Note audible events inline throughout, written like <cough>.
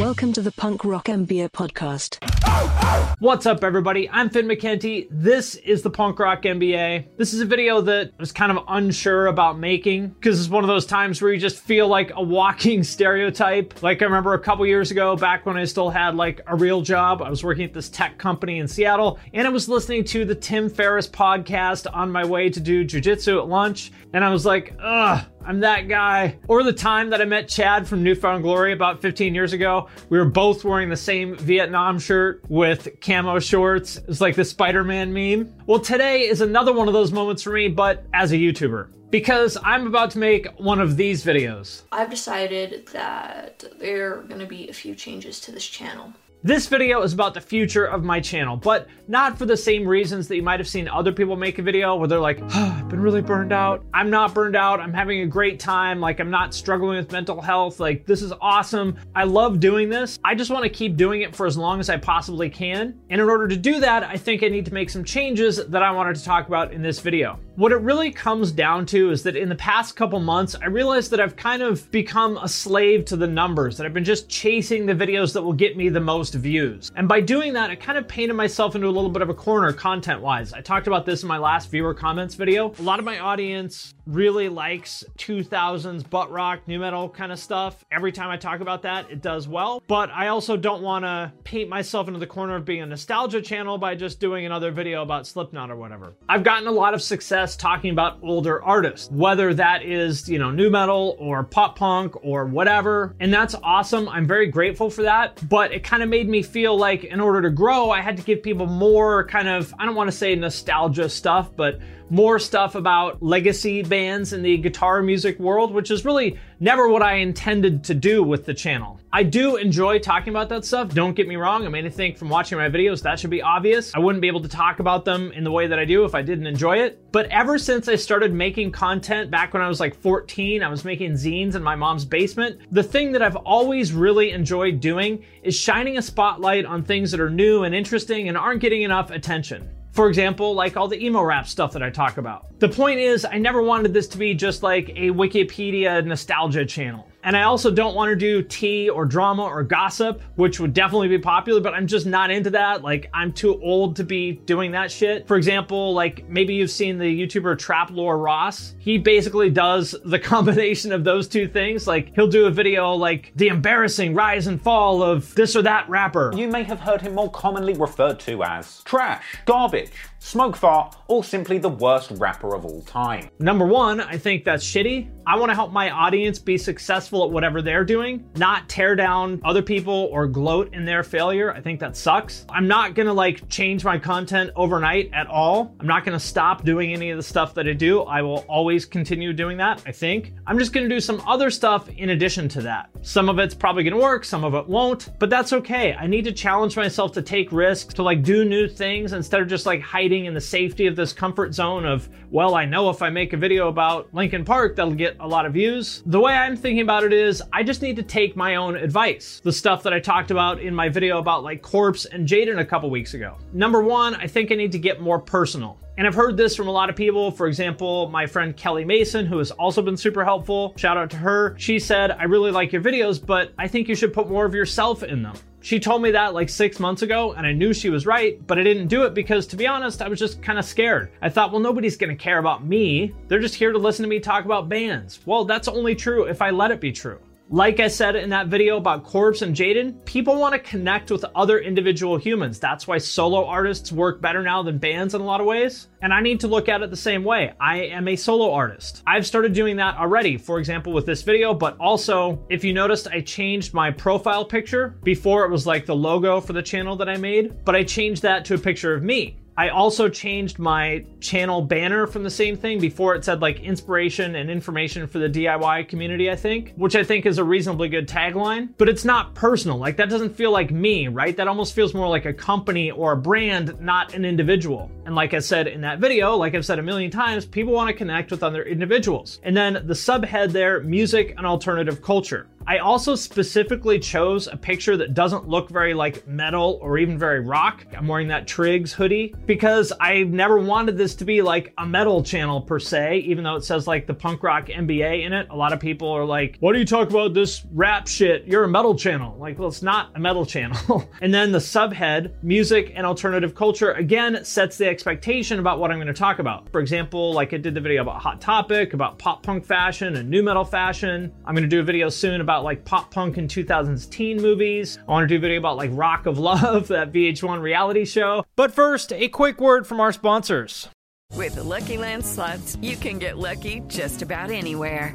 Welcome to the Punk Rock MBA podcast. What's up, everybody? I'm Finn McKenty. This is the Punk Rock MBA. This is a video that I was kind of unsure about making because it's one of those times where you just feel like a walking <laughs> stereotype. Like I remember a couple years ago, back when I still had like a real job, I was working at this tech company in Seattle and I was listening to the Tim Ferriss podcast on my way to do jujitsu at lunch. And I was like, ugh, I'm that guy. Or the time that I met Chad from New Found Glory about 15 years ago. We were both wearing the same Vietnam shirt with camo shorts. It's like the Spider Man meme. Well, today is another one of those moments for me, but as a YouTuber. Because I'm about to make one of these videos. I've decided that there are to be a few changes to this channel. This video is about the future of my channel, but not for the same reasons that you might have seen other people make a video where they're like, oh, I've been really burned out. I'm not burned out. I'm having a great time. Like, I'm not struggling with mental health. Like, this is awesome. I love doing this. I just want to keep doing it for as long as I possibly can. And in order to do that, I think I need to make some changes that I wanted to talk about in this video. What it really comes down to is that in the past couple months, I realized that I've kind of become a slave to the numbers, that I've been just chasing the videos that will get me the most views. And by doing that, I kind of painted myself into a little bit of a corner content wise. I talked about this in my last viewer comments video. A lot of my audience really likes 2000s butt rock, nu metal kind of stuff. Every time I talk about that, it does well. But I also don't want to paint myself into the corner of being a nostalgia channel by just doing another video about Slipknot or whatever. I've gotten a lot of success talking about older artists, whether that is, you know, nu metal or pop punk or whatever. And that's awesome. I'm very grateful for that. But it kind of made me feel like in order to grow, I had to give people more kind of, I don't want to say nostalgia stuff, but more stuff about legacy bands in the guitar music world, which is really never what I intended to do with the channel. I do enjoy talking about that stuff, don't get me wrong. I mean, I think from watching my videos, that should be obvious. I wouldn't be able to talk about them in the way that I do if I didn't enjoy it. But ever since I started making content back when I was like 14, I was making zines in my mom's basement. The thing that I've always really enjoyed doing is shining a spotlight on things that are new and interesting and aren't getting enough attention. For example, like all the emo rap stuff that I talk about. The point is, I never wanted this to be just like a Wikipedia nostalgia channel. And I also don't want to do tea or drama or gossip, which would definitely be popular, but I'm just not into that. Like, I'm too old to be doing that shit. For example, like maybe you've seen the YouTuber Trap Lore Ross. He basically does the <laughs> combination of those two things. Like, he'll do a video like the embarrassing rise and fall of this or that rapper. You may have heard him more commonly referred to as trash, garbage, smoke fart, or simply the worst rapper of all time. Number one, I think that's shitty. I want to help my audience be successful at whatever they're doing, not tear down other people or gloat in their failure. I think that sucks. I'm not gonna like change my content overnight at all. I'm not gonna stop doing any of the stuff that I do. I will always continue doing that, I think. I'm just gonna do some other stuff in addition to that. Some of it's probably gonna work, some of it won't, but that's okay. I need to challenge myself to take risks, to like do new things instead of just like hiding in the safety of this comfort zone of, well, I know if I make a video about Linkin Park, that'll get a lot of views. The way I'm thinking about it is I just need to take my own advice. The stuff that I talked about in my video about like Corpse and Jaden a couple weeks ago. Number one, I think I need to get more personal. And I've heard this from a lot of people. For example, my friend Kelly Mason, who has also been super helpful. Shout out to her. She said, I really like your videos, but I think you should put more of yourself in them. She told me that like six months ago, and I knew she was right, but I didn't do it because, to be honest, I was just kind of scared. I thought, well, nobody's gonna care about me. They're just here to listen to me talk about bands. Well, that's only true if I let it be true. Like I said in that video about Corpse and Jaden, people want to connect with other individual humans. That's why solo artists work better now than bands in a lot of ways. And I need to look at it the same way. I am a solo artist. I've started doing that already, for example, with this video, but also, if you noticed, I changed my profile picture. Before it was like the logo for the channel that I made, but I changed that to a picture of me. I also changed my channel banner from the same thing. Before it said like inspiration and information for the DIY community, I think, which I think is a reasonably good tagline, but it's not personal. Like that doesn't feel like me, right? That almost feels more like a company or a brand, not an individual. And like I said in that video, like I've said a million times, people want to connect with other individuals. And then the subhead there, music and alternative culture. I also specifically chose a picture that doesn't look very like metal or even very rock. I'm wearing that Triggs hoodie because I never wanted this to be like a metal channel per se, even though it says like the punk rock MBA in it. A lot of people are like, why do you talk about this rap shit? You're a metal channel. Like, well, it's not a metal channel. <laughs> and then the subhead, music and alternative culture, again, sets the expectation about what I'm going to talk about. For example, like I did the video about Hot Topic, about pop punk fashion and nu metal fashion. I'm going to do a video soon about about like pop punk in 2000s teen movies. I want to do a video about like Rock of Love, <laughs> that VH1 reality show. But first, a quick word from our sponsors. With the Lucky Land slots, you can get lucky just about anywhere.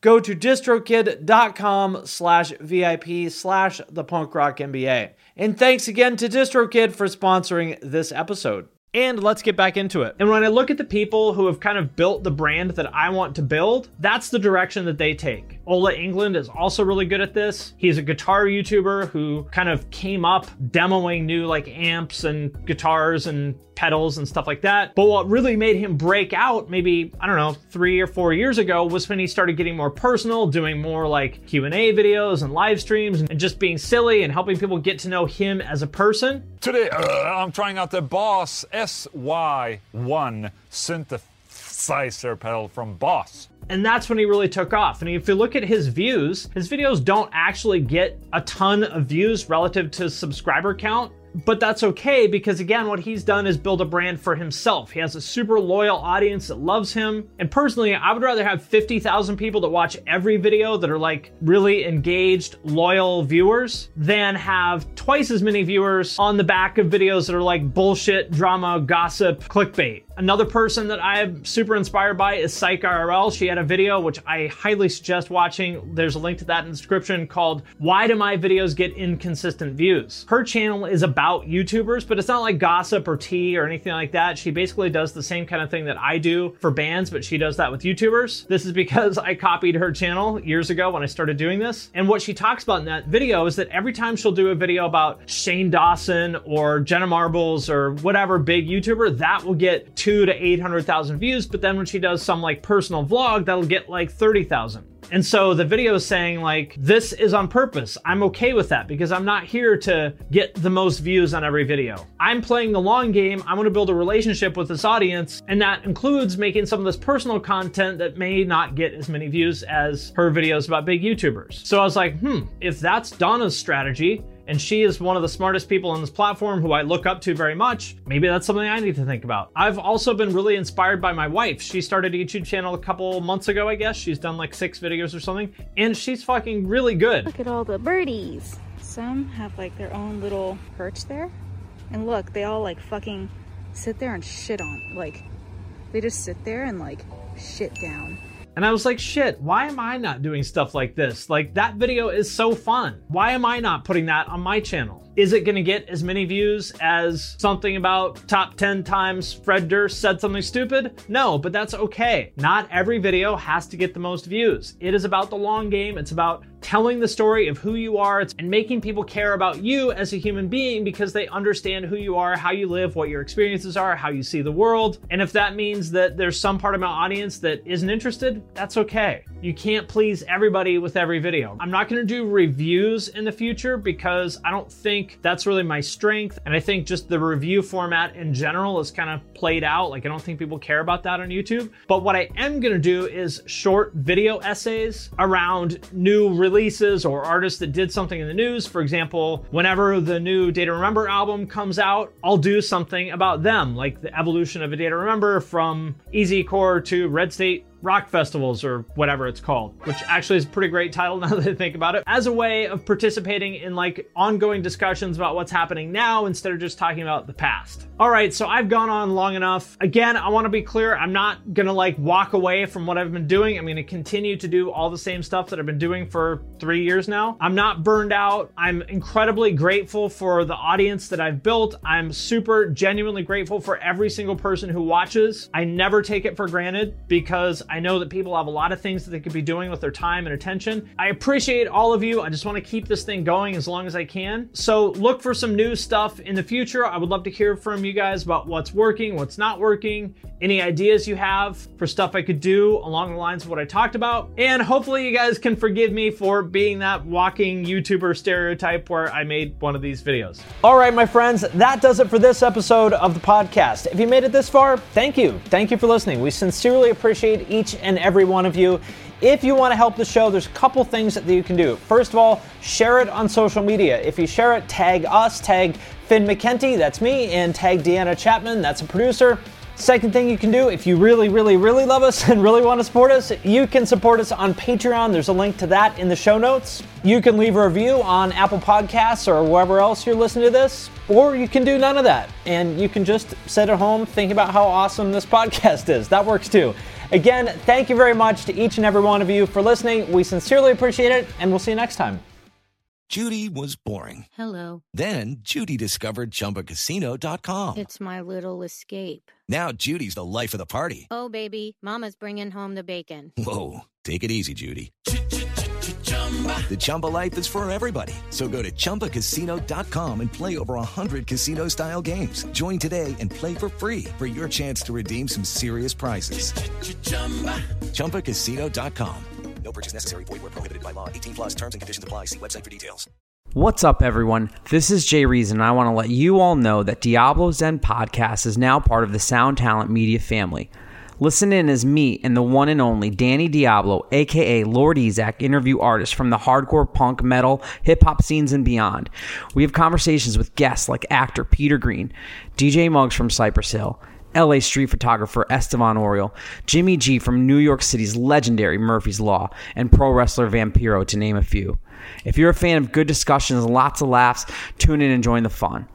go to distrokid.com slash VIP slash the punk rock MBA. And thanks again to DistroKid for sponsoring this episode. And let's get back into it. And when I look at the people who have kind of built the brand that I want to build, that's the direction that they take. Ola Englund is also really good at this. He's a guitar YouTuber who kind of came up demoing new like amps and guitars and pedals and stuff like that. But what really made him break out maybe, I don't know, 3 or 4 years ago was when he started getting more personal, doing more like Q&A videos and live streams and just being silly and helping people get to know him as a person. Today, uh, I'm trying out the Boss SY1 synthesizer pedal from Boss. And that's when he really took off. And if you look at his views, his videos don't actually get a ton of views relative to subscriber count. But that's okay because, again, what he's done is build a brand for himself. He has a super loyal audience that loves him. And personally, I would rather have 50,000 people that watch every video that are like really engaged, loyal viewers than have twice as many viewers on the back of videos that are like bullshit, drama, gossip, clickbait. Another person that I'm super inspired by is Psych IRL. She had a video which I highly suggest watching. There's a link to that in the description called Why Do My Videos Get Inconsistent Views? Her channel is about about YouTubers, but it's not like gossip or tea or anything like that. She basically does the same kind of thing that I do for bands, but she does that with YouTubers. This is because <laughs> I copied her channel years ago when I started doing this. And what she talks about in that video is that every time she'll do a video about Shane Dawson or Jenna Marbles or whatever big YouTuber, that will get two to 800,000 views. But then when she does some like personal vlog, that'll get like 30,000. And so the video is saying, like, this is on purpose. I'm okay with that because I'm not here to get the most views on every video. I'm playing the long game. I want to build a relationship with this audience. And that includes making some of this personal content that may not get as many views as her videos about big YouTubers. So I was like, hmm, if that's Donna's strategy, and she is one of the smartest people on this platform who I look up to very much. Maybe that's something I need to think about. I've also been really inspired by my wife. She started a YouTube channel a couple months ago, I guess. She's done like six videos or something, and she's fucking really good. Look at all the birdies. Some have like their own little perch there. And look, they all like fucking sit there and shit on. Like, they just sit there and like shit down. And I was like, shit, why am I not doing stuff like this? Like, that video is so fun. Why am I not putting that on my channel? Is it gonna get as many views as something about top 10 times Fred Durst said something stupid? No, but that's okay. Not every video has to get the most views. It is about the long game. It's about telling the story of who you are and making people care about you as a human being because they understand who you are, how you live, what your experiences are, how you see the world. And if that means that there's some part of my audience that isn't interested, that's okay. You can't please everybody with every video. I'm not gonna do reviews in the future because I don't think that's really my strength. And I think just the review format in general is kind of played out. Like, I don't think people care about that on YouTube. But what I am gonna do is short video essays around new releases or artists that did something in the news. For example, whenever the new Day to Remember album comes out, I'll do something about them, like the evolution of a Day to Remember from easycore to Red State rock festivals or whatever it's called, which actually is a pretty great title <laughs> now that I think about it, as a way of participating in like ongoing discussions about what's happening now instead of just talking about the past. All right, so I've gone on long enough. Again, I want to be clear, I'm not gonna like walk away from what I've been doing. I'm gonna continue to do all the same stuff that I've been doing for three years now. I'm not burned out. I'm incredibly grateful for the audience that I've built. I'm super genuinely grateful for every single person who watches. I never take it for granted because I know that people have a lot of things that they could be doing with their time and attention. I appreciate all of you. I just want to keep this thing going as long as I can. So look for some new stuff in the future. I would love to hear from you guys about what's working, what's not working, any ideas you have for stuff I could do along the lines of what I talked about. And hopefully you guys can forgive me for being that walking YouTuber stereotype where I made one of these videos. All right, my friends, that does it for this episode of the podcast. If you made it this far, thank you. Thank you for listening. We sincerely appreciate each and every one of you. If you want to help the show, there's a couple things that you can do. First of all, share it on social media. If you share it, tag us, tag Finn McKenty, that's me, and tag Deanna Chapman, that's a producer. Second thing you can do, if you really, really, really love us <laughs> and really want to support us, you can support us on Patreon. There's a link to that in the show notes. You can leave a review on Apple Podcasts or wherever else you're listening to this, or you can do none of that. And you can just sit at home, think about how awesome this <laughs> podcast is. That works too. Again, thank you very much to each and every one of you for listening. We sincerely appreciate it, and we'll see you next time. Judy was boring. Hello. Then Judy discovered ChumbaCasino.com. It's my little escape. Now Judy's the life of the party. Oh, baby, Mama's bringing home the bacon. Whoa, take it easy, Judy. The Chumba life is for everybody. So go to ChumbaCasino.com and play over 100 casino style games. Join today and play for free for your chance to redeem some serious prizes. ChumbaCasino.com. No purchase necessary. Void where prohibited by law. 18 plus terms and conditions apply. See website for details. What's up, everyone? This is Jay Reason, and I want to let you all know that Diablo Zen Podcast is now part of the Sound Talent Media family. Listen in as me and the one and only Danny Diablo, aka Lord Ezec, interview artists from the hardcore punk, metal, hip hop scenes and beyond. We have conversations with guests like actor Peter Greene, DJ Muggs from Cypress Hill, LA street photographer Estevan Oriol, Jimmy G from New York City's legendary Murphy's Law, and pro wrestler Vampiro, to name a few. If you're a fan of good discussions and lots of laughs, tune in and join the fun.